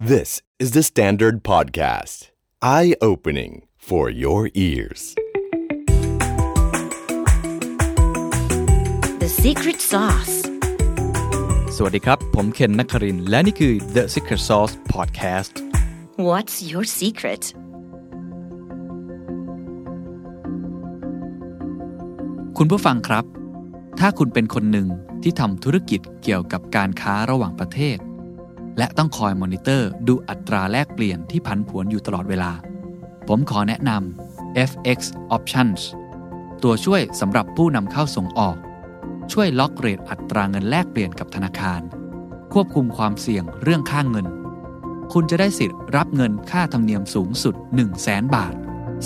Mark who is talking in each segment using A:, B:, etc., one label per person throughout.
A: This is the Standard Podcast. Eye opening for your ears.
B: The secret sauce.
C: สวัสดีครับ ผมเคนนักครินทร์และนี่คือ The Secret Sauce Podcast
B: What's your secret?
C: คุณผู้ฟังครับ ถ้าคุณเป็นคนหนึ่งที่ทำธุรกิจเกี่ยวกับการค้าระหว่างประเทศ และต้องคอยมอนิเตอร์ดูอัตราแลกเปลี่ยนที่ผันผวนอยู่ตลอดเวลา ผมขอแนะนำ FX Options ตัวช่วยสำหรับผู้นำเข้าส่งออก ช่วยล็อกเรทอัตราเงินแลกเปลี่ยนกับธนาคาร ควบคุมความเสี่ยงเรื่องค่างเงิน คุณจะได้สิทธิ์รับเงินค่าธรรมเนียมสูงสุด 1 0 0 0 0แบาท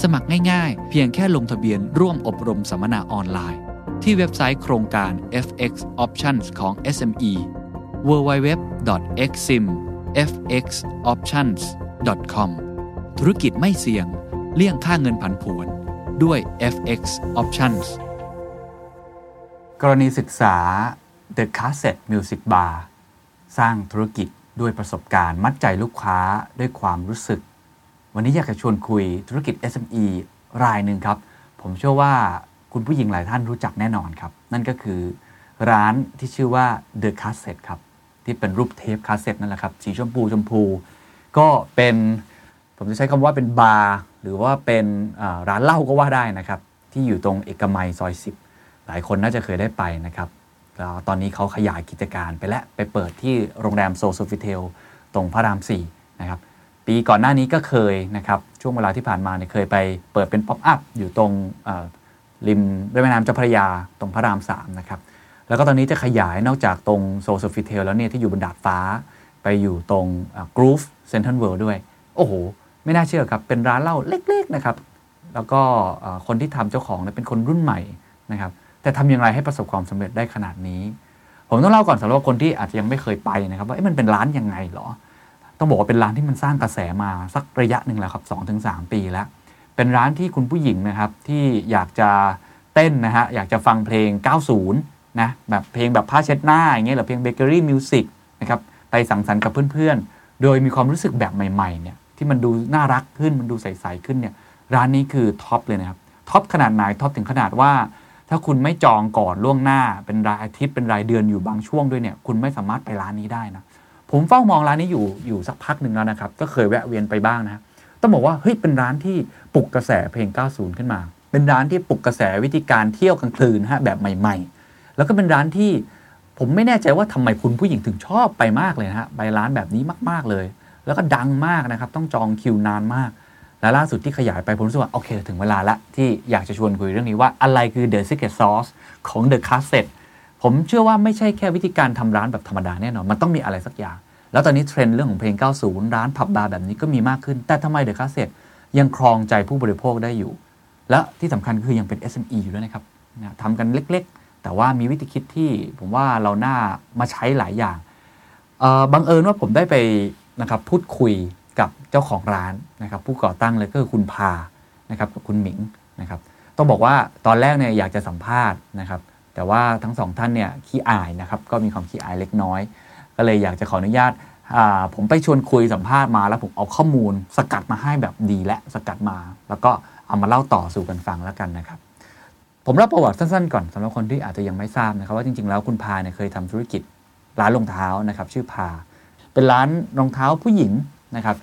C: สมัครง่ายๆ เพียงแค่ลงทะเบียนร่วมอบรมสัมมนาออนไลน์ ที่เว็บไซต์โครงการ FX Options ของ SME www.eximfxoptions.com ธุรกิจไม่เสี่ยง เลี่ยงค่าเงินผันผวนด้วย FX Options กรณีศึกษา The Cassette Music Bar สร้างธุรกิจด้วยประสบการณ์มัดใจลูกค้าด้วยความรู้สึก วันนี้อยากจะชวนคุยธุรกิจ SME รายหนึ่งครับ ผมเชื่อว่าคุณผู้หญิงหลายท่านรู้จักแน่นอนครับ นั่นก็คือร้านที่ชื่อว่า The Cassette ครับ ที่เป็นรูปเทปคาสเซ็ตนั่นแหละครับสีชมพูชมพู ก็เป็นผมจะใช้คำว่าเป็นบาร์หรือว่าเป็นร้านเหล้าก็ว่าได้นะครับ ที่อยู่ตรงเอกมัยซอย10 หลายคนน่าจะเคยได้ไปนะครับแล้วตอนนี้เขาขยายกิจการไปและไปเปิดที่โรงแรม SO Sofitel ตรงพระราม4นะครับปีก่อนหน้านี้ก็เคยนะครับ ช่วงเวลาที่ผ่านมาเนี่ยเคยไปเปิดเป็น pop-up อยู่ตรงริมแม่น้ำเจ้าพระยาตรงพระราม3นะครับ แล้วก็ตอนนี้จะขยายนอกจากตรง SO Sofitel แล้วเนี่ยที่อยู่บนดาดฟ้า ไปอยู่ตรง Groove เซนทรัลเวิลด์ด้วย โอ้โห ไม่น่าเชื่อครับ เป็นร้านเหล้าเล็ก ๆ นะครับ แล้วก็คนที่ทำเจ้าของเป็นคนรุ่นใหม่นะครับแต่ทำอย่างไรให้ประสบความสำเร็จได้ขนาดนี้ ผมต้องเล่าก่อนสำหรับคนที่อาจจะยังไม่เคยไปนะครับว่ามันเป็นร้านยังไงเหรอ ต้องบอกว่าเป็นร้านที่มันสร้างกระแสมาสักระยะหนึ่งแล้วครับ2-3ถึงสี่ปีแล้ว เป็นร้านที่คุณผู้หญิงนะครับที่อยากจะเต้นนะฮะอยากจะฟังเพลง 90 นะแบบเพลงแบบผ้าเช็ดหน้าอย่างเงี้ยหรือเพลงเบเกอรี่มิวสิกนะครับไปสังสรรค์กับเพื่อนๆ โดยมีความรู้สึกแบบใหม่ๆเนี่ยที่มันดูน่ารักขึ้นมันดูใสๆขึ้นเนี่ยร้านนี้คือ top เลยนะครับ top ขนาดไหน top ถึงขนาดว่า ถ้าคุณไม่จองก่อนล่วงหน้า เป็นรายอาทิตย์เป็นรายเดือนอยู่บางช่วงด้วยเนี่ยคุณไม่สามารถไปร้านนี้ได้นะผมเฝ้ามองร้านนี้อยู่อยู่สักพักหนึ่งแล้วนะครับก็เคยแวะเวียนไปบ้างนะต้องบอกว่าเฮ้ยเป็นร้านที่ปลุกกระแสเพลง 90 ขึ้นมา เป็นร้านที่ปลุกกระแสวิธีการเที่ยวกลางคืนฮะแบบใหม่ๆ แล้วก็เป็นร้านที่ผมไม่แน่ใจว่าทำไมคุณผู้หญิงถึงชอบไปมากเลยนะฮะไปร้านแบบนี้มากๆเลย แล้วก็ดังมากนะครับ ต้องจองคิวนานมาก และล่าสุดที่ขยายไปผมรู้สึกว่า โอเค ถึงเวลาละที่อยากจะชวนคุยเรื่องนี้ว่าอะไรคือ The Secret Sauce ของ The c a s s e t ผมเชื่อว่าไม่ใช่แค่วิธีการทำร้านแบบธรรมดาแน่นอน มันต้องมีอะไรสักอย่าง แล้วตอนนี้เทรนด์เรื่องของเพลง 90 ร้านผับบาร์แบบนี้ก็มีมากขึ้น แต่ทำไม The Cassette ยังครองใจผู้บริโภคได้อยู่ และที่สำคัญคือยังเป็น SME อยู่ด้วยนะครับทำกันเล็กๆ แต่ว่ามีวิธีคิดที่ผมว่าเราน่ามาใช้หลายอย่างบังเอิญว่าผมได้ไปนะครับพูดคุยกับเจ้าของร้านนะครับ ผู้ก่อตั้งเลยก็คือคุณพานะครับกับคุณหมิงนะครับ ต้องบอกว่าตอนแรกเนี่ยอยากจะสัมภาษณ์นะครับ แต่ว่าทั้งสองท่านเนี่ยขี้อายนะครับ ก็มีความขี้อายเล็กน้อย ก็เลยอยากจะขออนุญาตผมไปชวนคุยสัมภาษณ์มาแล้วผมเอาข้อมูล สกัดมาให้แบบดีและสกัดมา แล้วก็เอามาเล่าต่อสู่กันฟังแล้วกันนะครับ ผมเล่าประวัติสั้นๆก่อนสำหรับคนที่อาจจะยังไม่ทราบนะครับว่าจริงๆแล้วคุณพาเนี่ยเคยทำธุรกิจร้านรองเท้านะครับชื่อพา เป็นร้านรองเท้าผู้หญิงนะครับ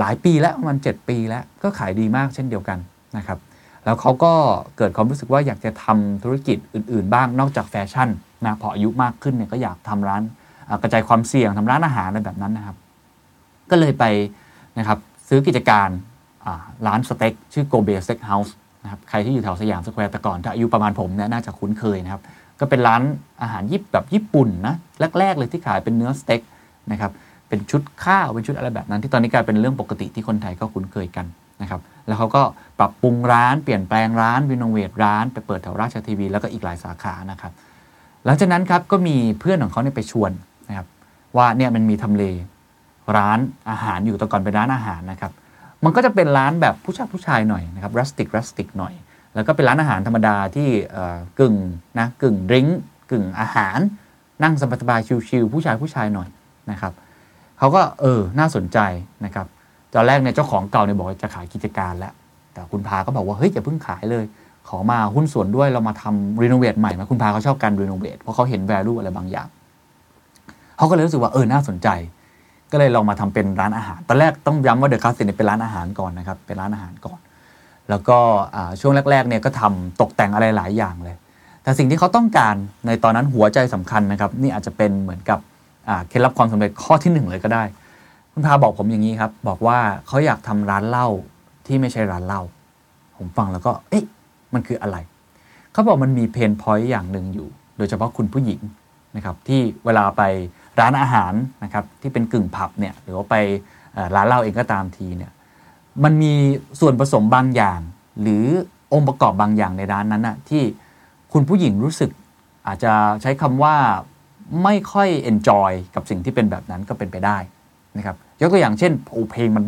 C: หลายปีแล้วประมาณ7ปีแล้วก็ขายดีมากเช่นเดียวกันนะครับแล้วเขาก็เกิดความรู้สึกว่าอยากจะทำธุรกิจอื่นๆ บ้างนอกจากแฟชั่นนะพออายุมากขึ้นเนี่ยก็อยากทำร้านกระจายความเสี่ยงทำร้านอาหารอะไรแบบนั้นนะครับ ก็เลยไปนะครับซื้อกิจการร้านสเต็กชื่อ Kobe Steakhouse นะครับใครที่อยู่แถวสยามสแควร์แต่ก่อนถ้าอายุประมาณผมเนี่ยน่าจะคุ้นเคยนะครับ ก็เป็นร้านอาหารญี่ปุ่นแบบญี่ปุ่นนะแรก ๆ เลยที่ขายเป็นเนื้อสเต็กนะครับเป็นชุดข้าวเป็นชุดอะไรแบบนั้น ที่ตอนนี้กลายเป็นเรื่องปกติที่คนไทยก็คุ้นเคยกันนะครับแล้วเขาก็ปรับปรุงร้านเปลี่ยนแปลงร้านรีโนเวทร้านไปเปิดแถวราชทีวี แล้วก็อีกหลายสาขานะครับหลังจากนั้นครับก็มีเพื่อนของเขาเนี่ยไปชวนนะครับว่าเนี่ยมันมีทำเลร้านอาหารอยู่แต่ก่อนเป็นร้านอาหารนะครับ มันก็จะเป็นร้านแบบผู้ชายผู้ชายหน่อยนะครับรัสติกรัสติกหน่อย แล้วก็เป็นร้านอาหารธรรมดาที่กึ่งนะกึ่ง drink กึ่งอาหาร นั่งสบายๆ chill ๆผู้ชายผู้ชายหน่อยนะครับเขาก็เออน่าสนใจนะครับตอนแรกเนี่ยเจ้าของเก่าเนี่ยบอกจะขายกิจการแล้ว แต่คุณพาก็บอกว่าเฮ้ยอย่าเพิ่งขายเลย ขอมาหุ้นส่วนด้วยเรามาทำ renovate ใหม่ไหมคุณพาเขาชอบการ renovate เพราะเขาเห็น value อะไรบางอย่างเขาก็เลยรู้สึกว่าเออน่าสนใจ ก็เลยลองมาทำเป็นร้านอาหาร ตอนแรกต้องย้ำว่า The Cassette เป็นร้านอาหารก่อนนะครับ เป็นร้านอาหารก่อน แล้วก็ช่วงแรกๆเนี่ยก็ทำตกแต่งอะไรหลายอย่างเลย แต่สิ่งที่เขาต้องการในตอนนั้นหัวใจสำคัญนะครับ นี่อาจจะเป็นเหมือนกับเคล็ดลับความสำเร็จข้อที่หนึ่งเลยก็ได้ คุณพาบอกผมอย่างนี้ครับ บอกว่าเขาอยากทำร้านเหล้าที่ไม่ใช่ร้านเหล้า ผมฟังแล้วก็ เอ๊ะ มันคืออะไร เขาบอกมันมีเพนพอยต์อย่างหนึ่งอยู่ โดยเฉพาะคุณผู้หญิงนะครับที่เวลาไป ร้านอาหารนะครับที่เป็นกึ่งผับเนี่ยหรือว่าไปร้านเหล้าเองก็ตามทีเนี่ยมันมีส่วนผสมบางอย่าง หรือองค์ประกอบบางอย่างในร้านนั้นนะที่คุณผู้หญิงรู้สึกอาจจะใช้คำว่าไม่ค่อยเอนจอยกับสิ่งที่เป็นแบบนั้นก็เป็นไปได้นะครับยกตัวอย่างเช่นโอ้เพลงมัน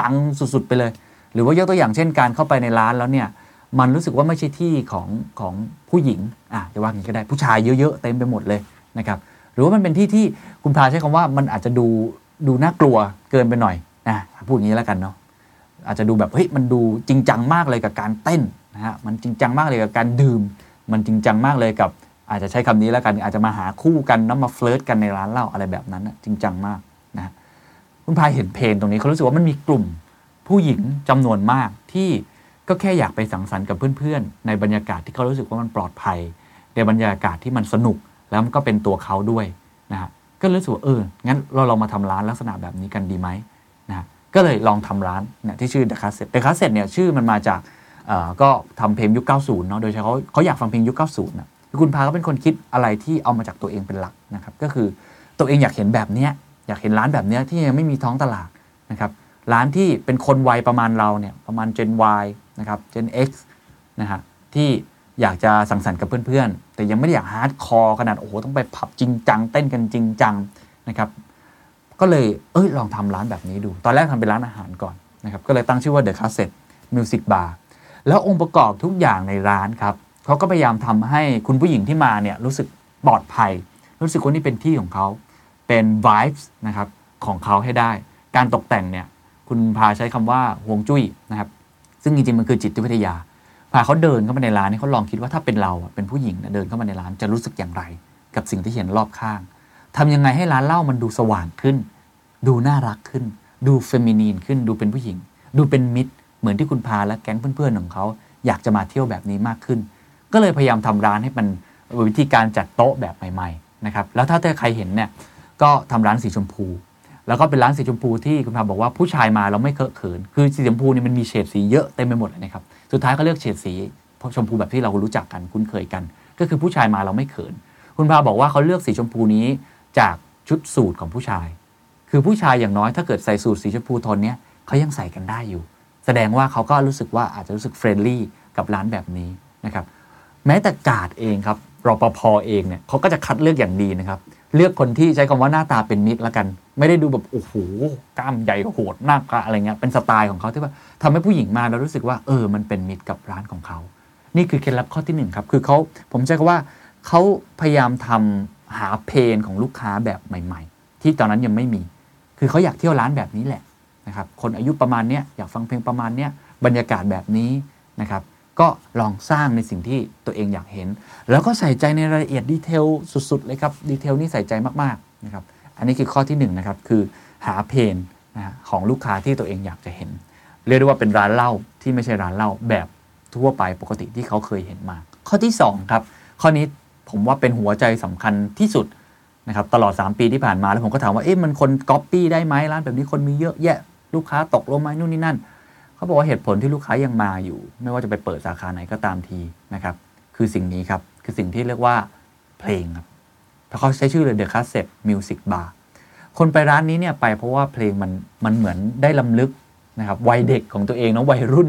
C: ดังสุดๆไปเลย หรือว่ายกตัวอย่างเช่นการเข้าไปในร้านแล้วเนี่ยมันรู้สึกว่าไม่ใช่ที่ของของผู้หญิงอะจะว่าอย่างนี้ก็ได้ผู้ชายเยอะๆเต็มไปหมดเลยนะครับ รือว่ามันเป็นที่ที่คุณพาใช้คำว่ามันอาจจะดูดูน่ากลัวเกินไปหน่อยนะพูดอย่างนี้แล้วกันเนาะอาจจะดูแบบเฮ้ยมันดูจริงจังมากเลยกับการเต้นนะฮะมันจริงจังมากเลยกับการดื่ม มันจริงจังมากเลยกับ อาจจะใช้คำนี้แล้วกัน อาจจะมาหาคู่กันน้ำมาเฟลิร์ตกันในร้านเหล้าอะไรแบบนั้นนะจริงจังมากนะคุณพายเห็นเพลงตรงนี้เขารู้สึกว่ามันมีกลุ่มผู้หญิงจำนวนมากที่ก็แค่อยากไปสังสรรค์กับเพื่อนๆ ในบรรยากาศที่เขารู้สึกว่ามันปลอดภัย ในบรรยากาศที่มันสนุก แล้วมันก็เป็นตัวเขาด้วยนะฮะก็รู้สึกว่าเอองั้นเราลองมาทำร้านลักษณะแบบนี้กันดีไหมนะก็เลยลองทำร้านเนี่ยที่ชื่อ The Cassette The Cassette เนี่ยชื่อมันมาจากก็ทำเพลงยุค 90 เนาะโดยเฉพาะเขาอยากฟังเพลงยุค 90นะคุณพาก็เป็นคนคิดอะไรที่เอามาจากตัวเองเป็นหลักนะครับก็คือตัวเองอยากเห็นแบบเนี้ยอยากเห็นร้านแบบเนี้ยที่ยังไม่มีท้องตลาดนะครับร้านที่เป็นคนวัยประมาณเราเนี่ยประมาณ Gen Y นะครับ Gen X นะฮะที่ อยากจะสังสรรค์กับเพื่อนๆ แต่ยังไม่ได้อยาก hardcore ขนาด โอ้โห ต้องไปผับจริงจัง เต้นกันจริงจังนะครับก็เลยเอ้ยลองทำร้านแบบนี้ดู ตอนแรกทำเป็นร้านอาหารก่อนนะครับก็เลยตั้งชื่อว่า The Cassette Music Bar แล้วองค์ประกอบทุกอย่างในร้านครับเขาก็พยายามทำให้คุณผู้หญิงที่มาเนี่ยรู้สึกปลอดภัย รู้สึกว่านี่เป็นที่ของเขาเป็น vibes นะครับของเขาให้ได้ การตกแต่งเนี่ยคุณพาใช้คำว่าฮวงจุ้ยนะครับซึ่งจริงๆมันคือจิตวิทยา พาเขาเดินเข้ามาในร้านนี่เขาลองคิดว่าถ้าเป็นเราเป็นผู้หญิงเดินเข้ามาในร้านจะรู้สึกอย่างไร กับสิ่งที่เห็นรอบข้างทำยังไงให้ร้านเหล้ามันดูสว่างขึ้น ดูน่ารักขึ้น ดูเฟมินีนขึ้น ดูเป็นผู้หญิง ดูเป็นมิตร เหมือนที่คุณพาและแก๊งเพื่อนๆของเขาอยากจะมาเที่ยวแบบนี้มากขึ้น ก็เลยพยายามทำร้านให้มันวิธีการจัดโต๊ะแบบใหม่ๆนะครับแล้วถ้าใครเห็นเนี่ยก็ทำร้านสีชมพู แล้วก็เป็นร้านสีชมพูที่คุณพาบอกว่าผู้ชายมาเราไม่เคอะเขิน คือสีชมพูนี่มันมีเฉดสีเยอะเต็มไปหมดเลยนะครับ สุดท้ายก็เลือกเฉดสีชมพูแบบที่เรารู้จักกันคุ้นเคยกัน ก็คือผู้ชายมาเราไม่เขิน คุณพาบอกว่าเขาเลือกสีชมพูนี้จากชุดสูทของผู้ชาย คือผู้ชายอย่างน้อยถ้าเกิดใส่สูทสีชมพูโทนนี้เขายังใส่กันได้อยู่ แสดงว่าเขาก็รู้สึกว่าอาจจะรู้สึก friendly กับร้านแบบนี้นะครับ แม้แต่การ์ดเองครับรปภเองเนี่ยเขาก็จะคัดเลือกอย่างดีนะครับ เลือกคนที่ใช้คำว่าหน้าตาเป็นมิตรละกัน ไม่ได้ดูแบบโอ้โหกล้ามใหญ่โหดหน้ากะอะไรเงี้ยเป็นสไตล์ของเขาที่ว่าทำให้ผู้หญิงมาแล้วรู้สึกว่าเออมันเป็นมิตรกับร้านของเขา นี่คือเคล็ดลับข้อที่หนึ่งครับคือเขาผมใช้คำว่าเขาพยายามทำหาเพนของลูกค้าแบบใหม่ ๆ ที่ตอนนั้นยังไม่มี คือเขาอยากเที่ยวร้านแบบนี้แหละนะครับคนอายุประมาณเนี้ยอยากฟังเพลงประมาณเนี้ยบรรยากาศแบบนี้นะครับ ก็ลองสร้างในสิ่งที่ตัวเองอยากเห็น แล้วก็ใส่ใจในรายละเอียด detail สุดๆเลยครับ detail นี่ใส่ใจมากๆนะครับอันนี้คือข้อที่1นะครับคือหา pain นะของลูกค้าที่ตัวเองอยากจะเห็น เรียกได้ว่าเป็นร้านเหล้าที่ไม่ใช่ร้านเหล้าแบบทั่วไปปกติที่เขาเคยเห็นมา ข้อที่2ครับข้อนี้ผมว่าเป็นหัวใจสำคัญที่สุดนะครับตลอด 3 ปีที่ผ่านมาแล้วผมก็ถามว่าเอ๊ะมันคนก๊อปปี้ได้ไหมร้านแบบนี้คนมีเยอะแยะ ลูกค้าตกลงไหมนู่นนี่นั่น เขาบอกว่าเหตุผลที่ลูกค้ายังมาอยู่ ไม่ว่าจะไปเปิดสาขาไหนก็ตามทีนะครับ คือสิ่งนี้ครับ คือสิ่งที่เรียกว่าเพลงครับเพราะเขาใช้ชื่อเลย The Cassette Music Bar คนไปร้านนี้เนี่ยไปเพราะว่าเพลงมันมันเหมือนได้ลำลึกนะครับวัยเด็กของตัวเองนะวัยรุ่น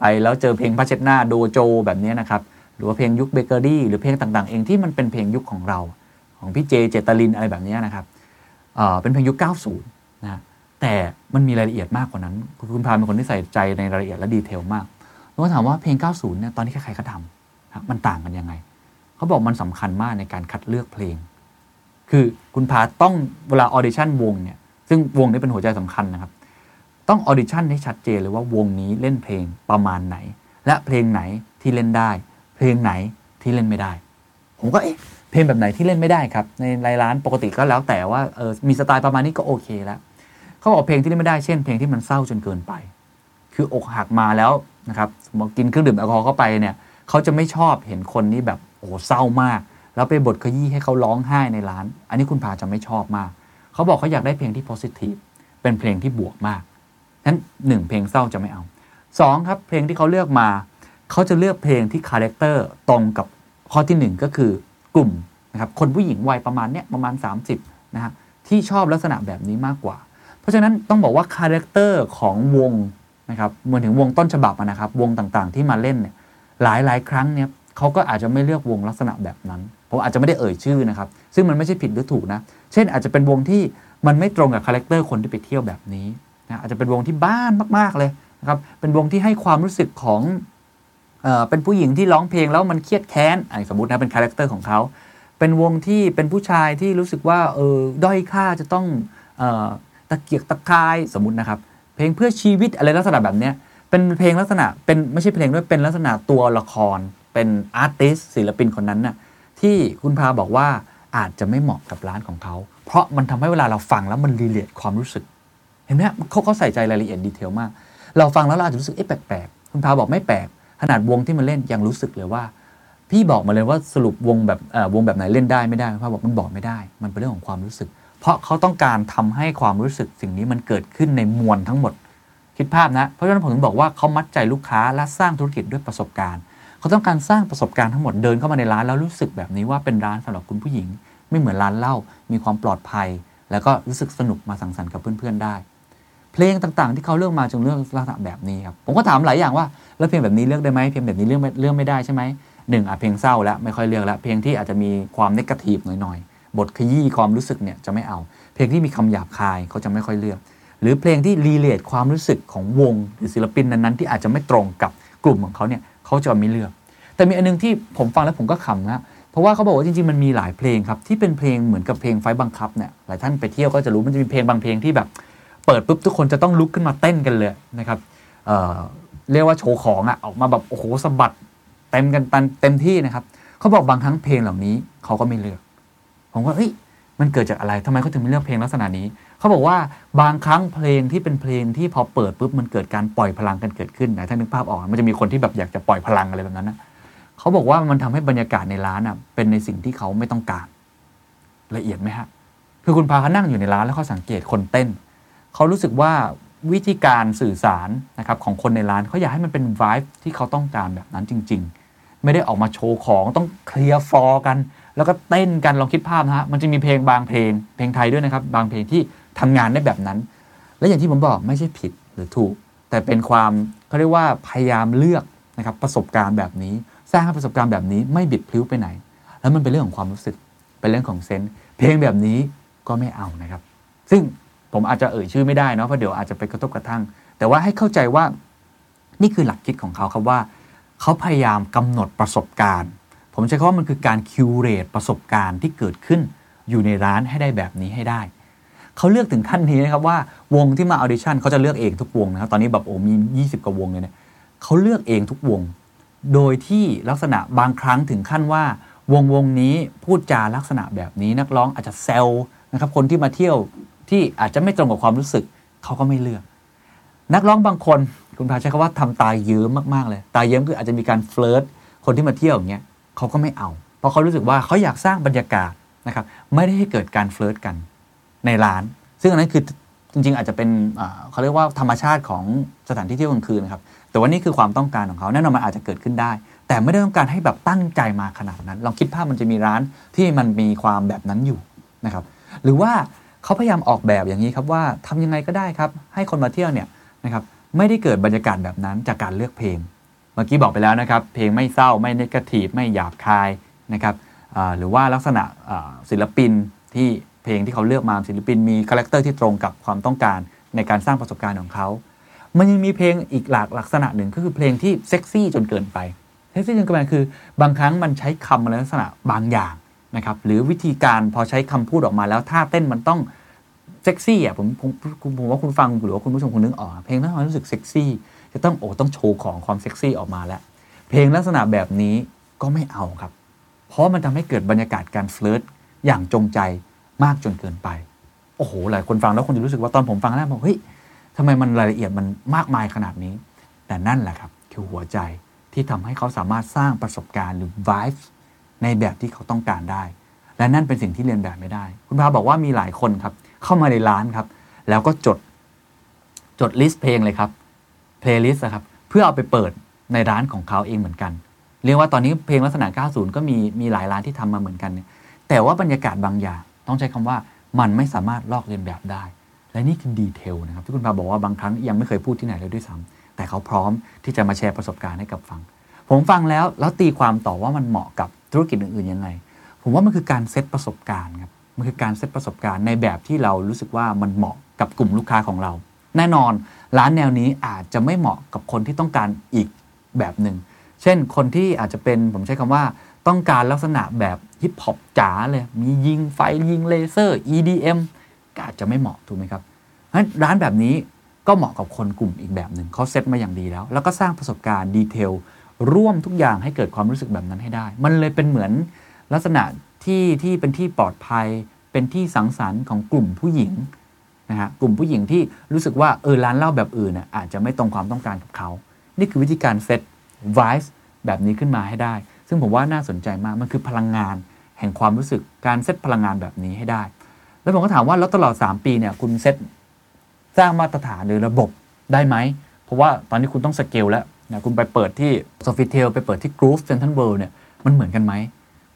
C: ไปแล้วเจอเพลงพัชเชตนาโดโจแบบนี้นะครับหรือว่าเพลงยุคเบเกอรี่หรือเพลงต่างๆ เองที่มันเป็นเพลงยุคของเรา ของพี่เจเจตลินอะไรแบบนี้นะครับเป็นเพลงยุค 90 นะ แต่มันมีรายละเอียดมากกว่านั้น คุณพาเป็นคนที่ใส่ใจในรายละเอียดและ detail มากแล้วก็ถามว่าเพลง 90 เนี่ยตอนนี้ใครๆก็ทำมันต่างกันยังไง เขาบอกมันสำคัญมากในการคัดเลือกเพลง คือคุณพาต้องเวลา audition วงเนี่ยซึ่งวงนี้เป็นหัวใจสำคัญนะครับ ต้อง audition ให้ชัดเจนเลยว่าวงนี้เล่นเพลงประมาณไหน และเพลงไหนที่เล่นได้ เพลงไหนที่เล่นไม่ได้ ผมก็เอ๊ะเพลงแบบไหนที่เล่นไม่ได้ครับ ในรายร้านปกติก็แล้วแต่ว่าเออมีสไตล์ประมาณนี้ก็โอเคแล้ว เขาบอกเพลงที่เล่นไม่ได้เช่นเพลงที่มันเศร้าจนเกินไป คืออกหักมาแล้วนะครับสมมติกินเครื่องดื่มแอลกอฮอล์เข้าไปเนี่ยเขาจะไม่ชอบเห็นคนนี้แบบโอ้เศร้ามาก แล้วไปบทขยี้ให้เขาร้องไห้ในร้าน อันนี้คุณพาจะไม่ชอบมากเขาบอกเขาอยากได้เพลงที่ positive เป็นเพลงที่บวกมากนั้นหนึ่งเพลงเศร้าจะไม่เอาสองครับเพลงที่เขาเลือกมาเขาจะเลือกเพลงที่ character ตรงกับข้อที่หนึ่งก็คือกลุ่มนะครับคนผู้หญิงวัยประมาณเนี้ยประมาณ 30นะฮะที่ชอบลักษณะแบบนี้มากกว่า เพราะฉะนั้นต้องบอกว่า character ของวงนะครับเหมือนถึงวงต้นฉบับนะครับ วงต่างๆที่มาเล่นเนี่ยหลายหลายๆครั้งเนี่ยเขาก็อาจจะไม่เลือกวงลักษณะแบบนั้นผมอาจจะไม่ได้เอ่ยชื่อนะครับ ซึ่งมันไม่ใช่ผิดหรือถูกนะ เช่นอาจจะเป็นวงที่มันไม่ตรงกับ character คนที่ไปเที่ยวแบบนี้นะอาจจะเป็นวงที่บ้านมากๆเลยนะครับเป็นวงที่ให้ความรู้สึกของเออเป็นผู้หญิงที่ร้องเพลงแล้วมันเคียดแค้นอันนี้สมมตินะเป็น character ของเขาเป็นวงที่เป็นผู้ชายที่รู้สึกว่าเออด้อยค่าจะต้องตะเกียกตะกายสมมตินะครับ เพลงเพื่อชีวิตอะไรลักษณะแบบเนี้ยเป็นเพลงลักษณะเป็นไม่ใช่เพลงด้วยเป็นลักษณะตัวละคร เป็น artist ศิลปินคนนั้นน่ะที่คุณพาบอกว่าอาจจะไม่เหมาะกับร้านของเขา เพราะมันทำให้เวลาเราฟังแล้วมันรีเลทความรู้สึก เห็นไหมเขาเขาใส่ใจรายละเอียดดีเทลมาก เราฟังแล้วเราอาจจะรู้สึกเอ๊ะแปลกๆคุณพาบอกไม่แปลกขนาดวงที่มันเล่นยังรู้สึกเลยว่า พี่บอกมาเลยว่าสรุปวงแบบวงแบบไหนเล่นได้ไม่ได้คุณพาบอกมันบอกไม่ได้ มันเป็นเรื่องของความรู้สึก เพราะเขาต้องการทำให้ความรู้สึกสิ่งนี้มันเกิดขึ้นในมวลทั้งหมด คิดภาพนะ เพราะฉะนั้นผมถึงบอกว่าเขามัดใจลูกค้าและสร้างธุรกิจด้วยประสบการณ์ เขาต้องการสร้างประสบการณ์ทั้งหมดเดินเข้ามาในร้านแล้วรู้สึกแบบนี้ว่าเป็นร้านสำหรับคุณผู้หญิง ไม่เหมือนร้านเหล้ามีความปลอดภัย แล้วก็รู้สึกสนุกมาสังสรรค์กับเพื่อนๆได้ เพลงต่างๆ ที่เขาเลือกมาจึงเลือกลักษณะแบบนี้ครับผมก็ถามหลายอย่างว่าแล้วเพลงแบบนี้เลือกได้ไหมเพลงแบบนี้เลือกไม่เลือกไม่ได้ใช่ไหมหนึ่งอะเพลงเศร้าแล้วไม่ค่อยเลือกแล้วเพลงที่อาจจะมีความนกาทีฟหน่อยๆ บทขยี้ความรู้สึกเนี่ยจะไม่เอา เพลงที่มีคำหยาบคายเขาจะไม่ค่อยเลือก หรือเพลงที่รีเลทความรู้สึกของวง หรือศิลปินนั้นๆ ที่อาจจะไม่ตรงกับกลุ่มของเขาเนี่ยเขาจะไม่เลือก แต่มีอันนึงที่ผมฟังแล้วผมก็ขำนะเพราะว่าเขาบอกว่าจริงๆมันมีหลายเพลงครับที่เป็นเพลงเหมือนกับเพลงไฟบังคับเนี่ยหลายท่านไปเที่ยวก็จะรู้มันจะมีเพลงบางเพลงที่แบบเปิดปุ๊บทุกคนจะต้องลุกขึ้นมาเต้นกันเลยนะครับเเรียกว่าโชว์ของอะ่ะออกมาแบบโอ้โหสะบัดเต็มกันตันเต็มที่นะครับเขาบอกบางครั้งเพลงเหล่านี้เขาก็ไม่เลือก ผมว่าเฮ้ยมันเกิดจากอะไรทำไมเขาถึงม่เลือกเพลงลักษณะนี้ เขาบอกว่าบางครั้งเพลงที่เป็นเพลงที่พอเปิดปุ๊บมันเกิดการปล่อยพลังกันเกิดขึ้นไหนท่านนึกภาพออกมันจะมีคนที่แบบอยากจะปล่อยพลังอะไรแบบนั้นนะเขาบอกว่ามันทำให้บรรยากาศในร้านอะเป็นในสิ่งที่เขาไม่ต้องการ ละเอียดไหมฮะคือคุณพาเขานั่งอยู่ในร้านแล้วเขาสังเกตคนเต้น เขารู้สึกว่าวิธีการสื่อสารนะครับของคนในร้านเขาอยากให้มันเป็น vibe ที่เขาต้องการแบบนั้นจริง ๆ ไม่ได้ออกมาโชว์ของต้องเคลียร์ฟอร์กัน แล้วก็เต้นกันลองคิดภาพนะฮะมันจะมีเพลงบางเพลง เพลงไทยด้วยนะครับ บางเพลงที่ทำงานได้แบบนั้น และอย่างที่ผมบอกไม่ใช่ผิดหรือถูก แต่เป็นความเขาเรียกว่าพยายามเลือกนะครับประสบการณ์แบบนี้ สร้างให้ประสบการณ์แบบนี้ไม่บิดพลิ้วไปไหน แล้วมันเป็นเรื่องของความรู้สึก เป็นเรื่องของเซนส์เพลงแบบนี้ก็ไม่เอานะครับ ซึ่งผมอาจจะเอ่ยชื่อไม่ได้เนาะเพราะเดี๋ยวอาจจะไปกระทบกระทั่ง แต่ว่าให้เข้าใจว่านี่คือหลักคิดของเขาครับว่า เขาพยายามกำหนดประสบการณ์ ผมใช้คำว่ามันคือการคิวเรตประสบการณ์ที่เกิดขึ้นอยู่ในร้านให้ได้แบบนี้ให้ได้ เขาเลือกถึงขั้นนี้นะครับว่าวงที่มา audition เขาจะเลือกเองทุกวงนะครับตอนนี้แบบโอ้มี 20 กว่าวงเลยเนี่ยเขาเลือกเองทุกวง โดยที่ลักษณะบางครั้งถึงขั้นว่าวงวงนี้พูดจาลักษณะแบบนี้นักร้องอาจจะแซวนะครับคนที่มาเที่ยวที่อาจจะไม่ตรงกับความรู้สึกเขาก็ไม่เลือก นักร้องบางคน คุณพาใช้คำว่าทำตาเยิ้มมากๆเลย ตาเยิ้มคืออาจจะมีการ flirt คนที่มาเที่ยวอย่างเงี้ยเขาก็ไม่เอา เพราะเขารู้สึกว่าเขาอยากสร้างบรรยากาศนะครับไม่ได้ให้เกิดการเฟลิร์ตกันในร้าน ซึ่งอันนั้นคือจริงๆ อาจจะเป็นเขาเรียกว่าธรรมชาติของสถานที่เที่ยวกลางคืนนะครับแต่ว่านี่คือความต้องการของเขาแน่นอนมันอาจจะเกิดขึ้นได้ แต่ไม่ได้ต้องการให้แบบตั้งใจมาขนาดนั้นลองคิดภาพมันจะมีร้านที่มันมีความแบบนั้นอยู่นะครับหรือว่าเขาพยายามออกแบบอย่างนี้ครับว่าทำยังไงก็ได้ครับให้คนมาเที่ยวเนี่ยนะครับ ไม่ได้เกิดบรรยากาศแบบนั้นจากการเลือกเพลง เมื่อกี้บอกไปแล้วนะครับ เพลงไม่เศร้าไม่ negative ไม่หยาบคายนะครับหรือว่าลักษณะศิลปินที่เพลงที่เขาเลือกมาศิลปินมี character ที่ตรงกับความต้องการในการสร้างประสบการณ์ของเขา มันยังมีเพลงอีกหลากลักษณะหนึ่งก็คือเพลงที่เซ็กซี่จนเกินไป เซ็กซี่จนเกินไปคือบางครั้งมันใช้คำในลักษณะบางอย่างนะครับหรือวิธีการพอใช้คำพูดออกมาแล้วท่าเต้นมันต้อง เซ็กซี่อะผมผมผมว่าคุณฟังหรือว่าคุณผู้ชมคุณนึกออกเพลงนั้นมันรู้สึกเซ็กซี่จะต้องโอ้ต้องโชว์ของความเซ็กซี่ออกมาแล้ว เพลงลักษณะแบบนี้ก็ไม่เอาครับ เพราะมันทำให้เกิดบรรยากาศการเฟลิร์ตอย่างจงใจมากจนเกินไป โอ้โห หลายคนฟังแล้วคนจะรู้สึกว่าตอนผมฟังแรกบอกเฮ้ยทำไมมันรายละเอียดมันมากมายขนาดนี้ แต่นั่นแหละครับ คือหัวใจที่ทำให้เขาสามารถสร้างประสบการณ์หรือ vibe ในแบบที่เขาต้องการได้ และนั่นเป็นสิ่งที่เลียนแบบไม่ได้ คุณพาบอกว่ามีหลายคนครับ เข้ามาในร้านครับ แล้วก็จดจด list เพลงเลยครับ playlist ครับเพื่อเอาไปเปิดในร้านของเขาเองเหมือนกัน เรียกว่าตอนนี้เพลงลักษณะ 90 ก็มีมีหลายร้านที่ทำมาเหมือนกันเนี่ยแต่ว่าบรรยากาศบางอย่าง ต้องใช้คำว่ามันไม่สามารถลอกเลียนแบบได้ และนี่คือ detail นะครับที่คุณพาบอกว่าบางครั้งยังไม่เคยพูดที่ไหนเลยด้วยซ้ำแต่เขาพร้อมที่จะมาแชร์ประสบการณ์ให้กับฟัง ผมฟังแล้วแล้วตีความต่อว่ามันเหมาะกับธุรกิจอื่นๆยังไง ผมว่ามันคือการเซตประสบการณ์ครับ มันคือการเซตประสบการณ์ในแบบที่เรารู้สึกว่ามันเหมาะกับกลุ่มลูกค้าของเรา แน่นอนร้านแนวนี้อาจจะไม่เหมาะกับคนที่ต้องการอีกแบบหนึ่ง เช่นคนที่อาจจะเป็นผมใช้คำว่าต้องการลักษณะแบบฮิปฮอปจ๋าเลย มียิงไฟยิงเลเซอร์ EDM ก็อาจจะไม่เหมาะถูกไหมครับเพราะร้านแบบนี้ก็เหมาะกับคนกลุ่มอีกแบบหนึ่งเขาเซตมาอย่างดีแล้ว แล้วก็สร้างประสบการณ์ดีเทลร่วมทุกอย่างให้เกิดความรู้สึกแบบนั้นให้ได้ มันเลยเป็นเหมือนลักษณะ ที่ที่เป็นที่ปลอดภัย เป็นที่สังสรรค์ของกลุ่มผู้หญิงนะฮะกลุ่มผู้หญิงที่รู้สึกว่าเออร้านเหล้าแบบอื่นน่ะอาจจะไม่ตรงความต้องการกับเขา นี่คือวิธีการเซต vibe แบบนี้ขึ้นมาให้ได้ ซึ่งผมว่าน่าสนใจมาก มันคือพลังงาน แห่งความรู้สึกการเซตพลังงานแบบนี้ให้ได้ แล้วผมก็ถามว่าแล้วตลอด 3 ปีเนี่ยคุณเซตสร้างมาตรฐานหรือระบบได้ไหม เพราะว่าตอนนี้คุณต้องสเกลแล้วนะคุณไปเปิดที่ Sofitel ไปเปิดที่ Groove Central World เนี่ยมันเหมือนกันไหม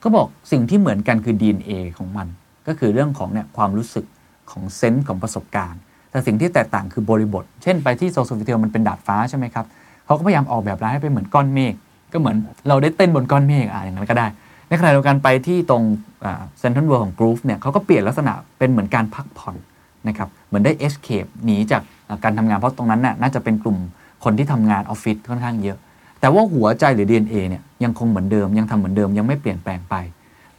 C: ก็บอกสิ่งที่เหมือนกันคือ DNA ของมัน ก็คือเรื่องของเนี่ยความรู้สึกของ sense ของประสบการณ์ แต่สิ่งที่แตกต่างคือบริบท เช่นไปที่ SO Sofitel มันเป็นดาดฟ้าใช่ไหมครับเขาก็พยายามออกแบบร้านให้เป็นเหมือนก้อนเมฆก็เหมือนเราได้เต้นบนก้อนเมฆอะอย่างนั้นก็ได้ ในขณะเดียวกันไปที่ตรง Central World ของ Groove เนี่ยเขาก็เปลี่ยนลักษณะเป็นเหมือนการพักผ่อนนะครับเหมือนได้ escape หนีจากการทำงานเพราะตรงนั้นน่ะน่าจะเป็นกลุ่มคนที่ทำงานออฟฟิศค่อนข้างเยอะ แต่ว่าหัวใจหรือ DNA เนี่ยยังคงเหมือนเดิมยังทำเหมือนเดิมยังไม่เปลี่ยนแปลงไป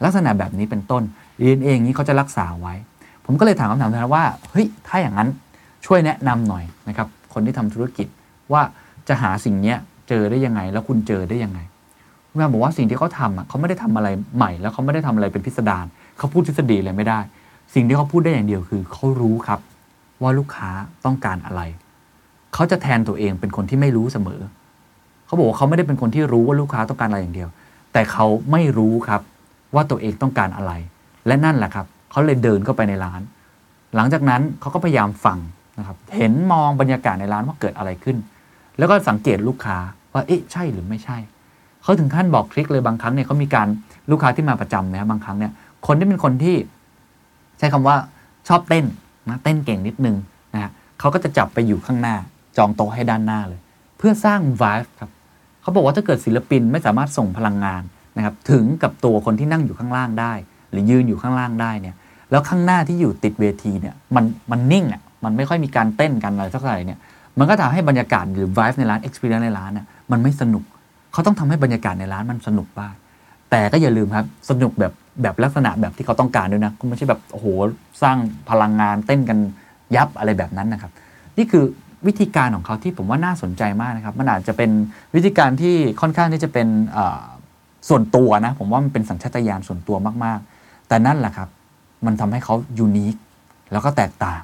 C: ลักษณะแบบนี้เป็นต้น DNA อย่างนี้เขาจะรักษาไว้ ผมก็เลยถามคำถามนะว่าเฮ้ยถ้าอย่างนั้นช่วยแนะนำหน่อยนะครับคนที่ทำธุรกิจว่าจะหาสิ่งนี้เจอได้ยังไง แล้วคุณเจอได้ยังไงคุณแม่บอกว่าสิ่งที่เขาทำอะเขาไม่ได้ทำอะไรใหม่ แล้วเขาไม่ได้ทำอะไรเป็นพิสดารเขาพูดทฤษฎีอะไรไม่ได้ สิ่งที่เขาพูดได้อย่างเดียวคือเขารู้ครับว่าลูกค้าต้องการอะไร เขาจะแทนตัวเองเป็นคนที่ไม่รู้เสมอ เขาบอกว่าเขาไม่ได้เป็นคนที่รู้ว่าลูกค้าต้องการอะไรอย่างเดียว แต่เขาไม่รู้ครับว่าตัวเองต้องการอะไร และนั่นแหละครับเขาเลยเดินเข้าไปในร้าน หลังจากนั้นเขาก็พยายามฟังนะครับเห็นมองบรรยากาศในร้านว่าเกิดอะไรขึ้น แล้วก็สังเกตลูกค้าว่าเอ๊ะใช่หรือไม่ใช่เขาถึงขั้นบอกทริคเลยบางครั้งเนี่ยเขามีการลูกค้าที่มาประจำนะครับบางครั้งเนี่ยคนที่เป็นคนที่ ใช้คำว่าชอบเต้นนะเต้นเก่งนิดนึงนะฮะเขาก็จะจับไปอยู่ข้างหน้า จองโต๊ะให้ด้านหน้าเลย เพื่อสร้าง vibe ครับ เขาบอกว่าถ้าเกิดศิลปินไม่สามารถส่งพลังงานนะครับถึงกับตัวคนที่นั่งอยู่ข้างล่างได้ หรือยืนอยู่ข้างล่างได้เนี่ยแล้วข้างหน้าที่อยู่ติดเวทีเนี่ยมันมันนิ่งอะมันไม่ค่อยมีการเต้นกันอะไรสักเท่าไหร่เนี่ยมันก็ทำให้บรรยากาศหรือ vibe ในร้าน experience ในร้านเนี่ยมันไม่สนุก เขาต้องทำให้บรรยากาศในร้านมันสนุกบ้างแต่ก็อย่าลืมครับสนุกแบบแบบลักษณะแบบที่เขาต้องการด้วยนะไม่ใช่แบบโอ้โหสร้างพลังงานเต้นกันยับอะไรแบบนั้นนะครับ นี่คือ วิธีการของเขาที่ผมว่าน่าสนใจมากนะครับ มันอาจจะเป็นวิธีการที่ค่อนข้างที่จะเป็นส่วนตัวนะ ผมว่ามันเป็นสัญชาตญาณส่วนตัวมากๆ แต่นั่นแหละครับ มันทำให้เขา unique แล้วก็แตกต่าง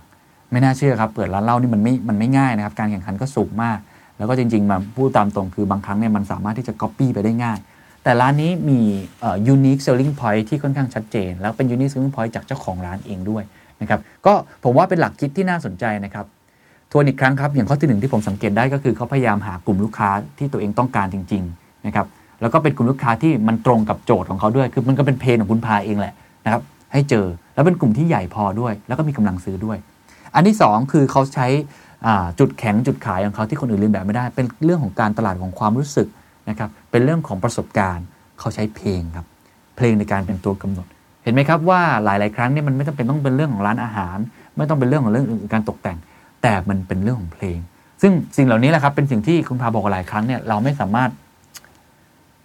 C: ไม่น่าเชื่อครับ เปิดร้านเหล้านี่มันไม่มันไม่ง่ายนะครับ การแข่งขันก็สูงมาก แล้วก็จริงๆมาพูดตามตรงคือบางครั้งเนี่ยมันสามารถที่จะก๊อปปี้ไปได้ง่าย แต่ร้านนี้มี unique selling point ที่ค่อนข้างชัดเจน แล้วเป็น unique selling point จากเจ้าของร้านเองด้วยนะครับก็ผมว่าเป็นหลักคิดที่น่าสนใจนะครับ ทวนอีกครั้งครับ อย่างข้อที่หนึ่งที่ผมสังเกตได้ก็คือเขาพยายามหากลุ่มลูกค้าที่ตัวเองต้องการจริงๆนะครับแล้วก็เป็นกลุ่มลูกค้าที่มันตรงกับโจทย์ของเขาด้วย คือมันก็เป็นเพนของคุณพาเองแหละนะครับให้เจอแล้วเป็นกลุ่มที่ใหญ่พอด้วย แล้วก็มีกำลังซื้อด้วย อันที่ 2 คือเขาใช้จุดแข็งจุดขายของเขาที่คนอื่นเรียนแบบไม่ได้ เป็นเรื่องของการตลาดของความรู้สึกนะครับเป็นเรื่องของประสบการณ์ เขาใช้เพลงครับเพลงในการเป็นตัวกำหนด เห็นไหมครับว่าหลาย ๆ ครั้งเนี่ยมันไม่จำเป็นต้องเป็นเรื่องของร้านอาหาร ไม่ต้องเป็นเรื่องของเรื่องการตกแต่ง แต่มันเป็นเรื่องของเพลง ซึ่งสิ่งเหล่านี้แหละครับเป็นสิ่งที่คุณพาบอกหลายครั้งเนี่ยเราไม่สามารถ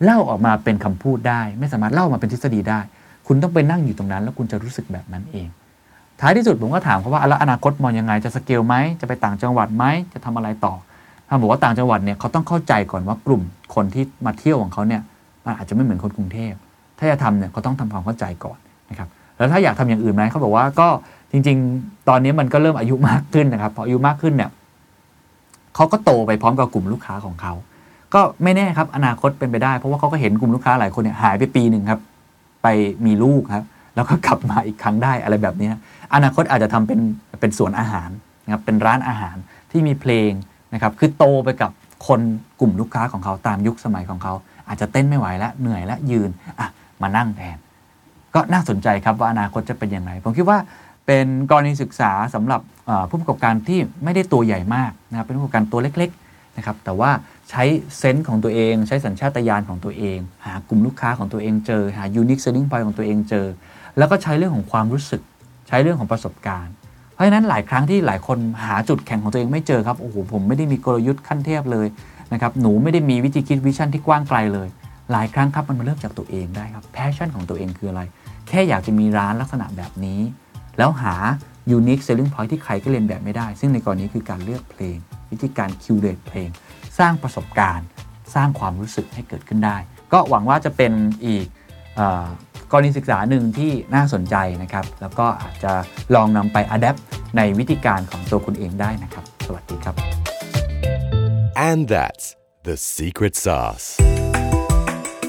C: เล่าออกมาเป็นคำพูดได้ ไม่สามารถเล่ามาเป็นทฤษฎีได้ คุณต้องไปนั่งอยู่ตรงนั้น แล้วคุณจะรู้สึกแบบนั้นเอง ท้ายที่สุดผมก็ถามเขาว่าแล้วอนาคตมองยังไงจะสเกลไหมจะไปต่างจังหวัดไหมจะทำอะไรต่อเขาบอกว่าต่างจังหวัดเนี่ยเขาต้องเข้าใจก่อนว่ากลุ่มคนที่มาเที่ยวของเขาเนี่ยมันอาจจะไม่เหมือนคนกรุงเทพ ถ้าจะทำเนี่ยเขาต้องทำความเข้าใจก่อนนะครับ แล้วถ้าอยากทำอย่างอื่นไหมเขาบอกว่าก็ จริง ๆ ตอนนี้มันก็เริ่มอายุมากขึ้นนะครับพออายุมากขึ้นเนี่ยเขาก็โตไปพร้อมกับกลุ่มลูกค้าของเขาก็ไม่แน่ครับอนาคตเป็นไปได้ เพราะว่าเขาก็เห็นกลุ่มลูกค้าหลายคนเนี่ยหายไปปีหนึ่งครับ ไปมีลูกครับ แล้วก็กลับมาอีกครั้งได้อะไรแบบนี้อนาคตอาจจะทำเป็นเป็นสวนอาหารนะครับเป็นร้านอาหารที่มีเพลงนะครับคือโตไปกับคนกลุ่มลูกค้าของเขาตามยุคสมัยของเขา อาจจะเต้นไม่ไหวแล้วเหนื่อยแล้วยืนอะมานั่งแทนก็น่าสนใจครับว่าอนาคตจะเป็นยังไงผมคิดว่า เป็นกรณีศึกษาสำหรับผู้ประกอบการที่ไม่ได้ตัวใหญ่มากนะครับเป็นผู้ประกอบการตัวเล็กๆนะครับแต่ว่าใช้เซนส์ของตัวเอง ใช้สัญชาตญาณของตัวเอง หากลุ่มลูกค้าของตัวเองเจอ หา unique selling point ของตัวเองเจอ แล้วก็ใช้เรื่องของความรู้สึก ใช้เรื่องของประสบการณ์ เพราะฉะนั้นหลายครั้งที่หลายคนหาจุดแข็งของตัวเองไม่เจอครับโอ้โหผมไม่ได้มีกลยุทธ์ขั้นเทพเลยนะครับหนูไม่ได้มีวิธีคิด vision ที่กว้างไกลเลย หลายครั้งครับมันมาเริ่มจากตัวเองได้ครับ passion ของตัวเองคืออะไร แค่อยากจะมีร้านลักษณะแบบนี้ แล้วหา unique selling point ที่ใครก็เลียนแบบไม่ได้ ซึ่งในกรณีคือการเลือกเพลง วิธีการ curate เพลง สร้างประสบการณ์ สร้างความรู้สึกให้เกิดขึ้นได้ ก็หวังว่าจะเป็นอีกกรณีศึกษาหนึ่งที่น่าสนใจนะครับ แล้วก็อาจจะลองนำไป adapt ในวิธีการของตัวคุณเองได้นะครับ สวัสดีครับ
A: and that's the secret sauce